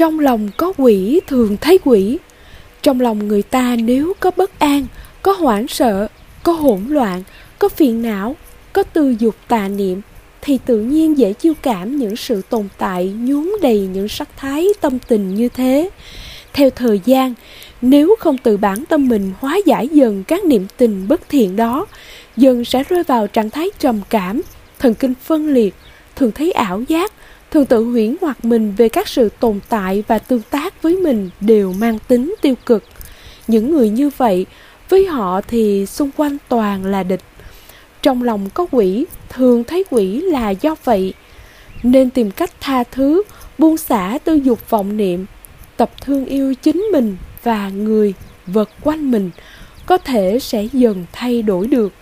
trong lòng có quỷ, thường thấy quỷ. Trong lòng người ta nếu có bất an, có hoảng sợ, có hỗn loạn, có phiền não, có tư dục tà niệm, thì tự nhiên dễ chiêu cảm những sự tồn tại, nhuốm đầy những sắc thái tâm tình như thế. Theo thời gian, nếu không tự bản tâm mình hóa giải dần các niệm tình bất thiện đó, dần sẽ rơi vào trạng thái trầm cảm, thần kinh phân liệt, thường thấy ảo giác thường tự huyễn hoặc mình về các sự tồn tại và tương tác với mình đều mang tính tiêu cực. Những người như vậy, với họ thì xung quanh toàn là địch. Trong lòng có quỷ, thường thấy quỷ là do vậy. Nên tìm cách tha thứ, buông xả tư dục vọng niệm, tập thương yêu chính mình và người vật quanh mình, có thể sẽ dần thay đổi được.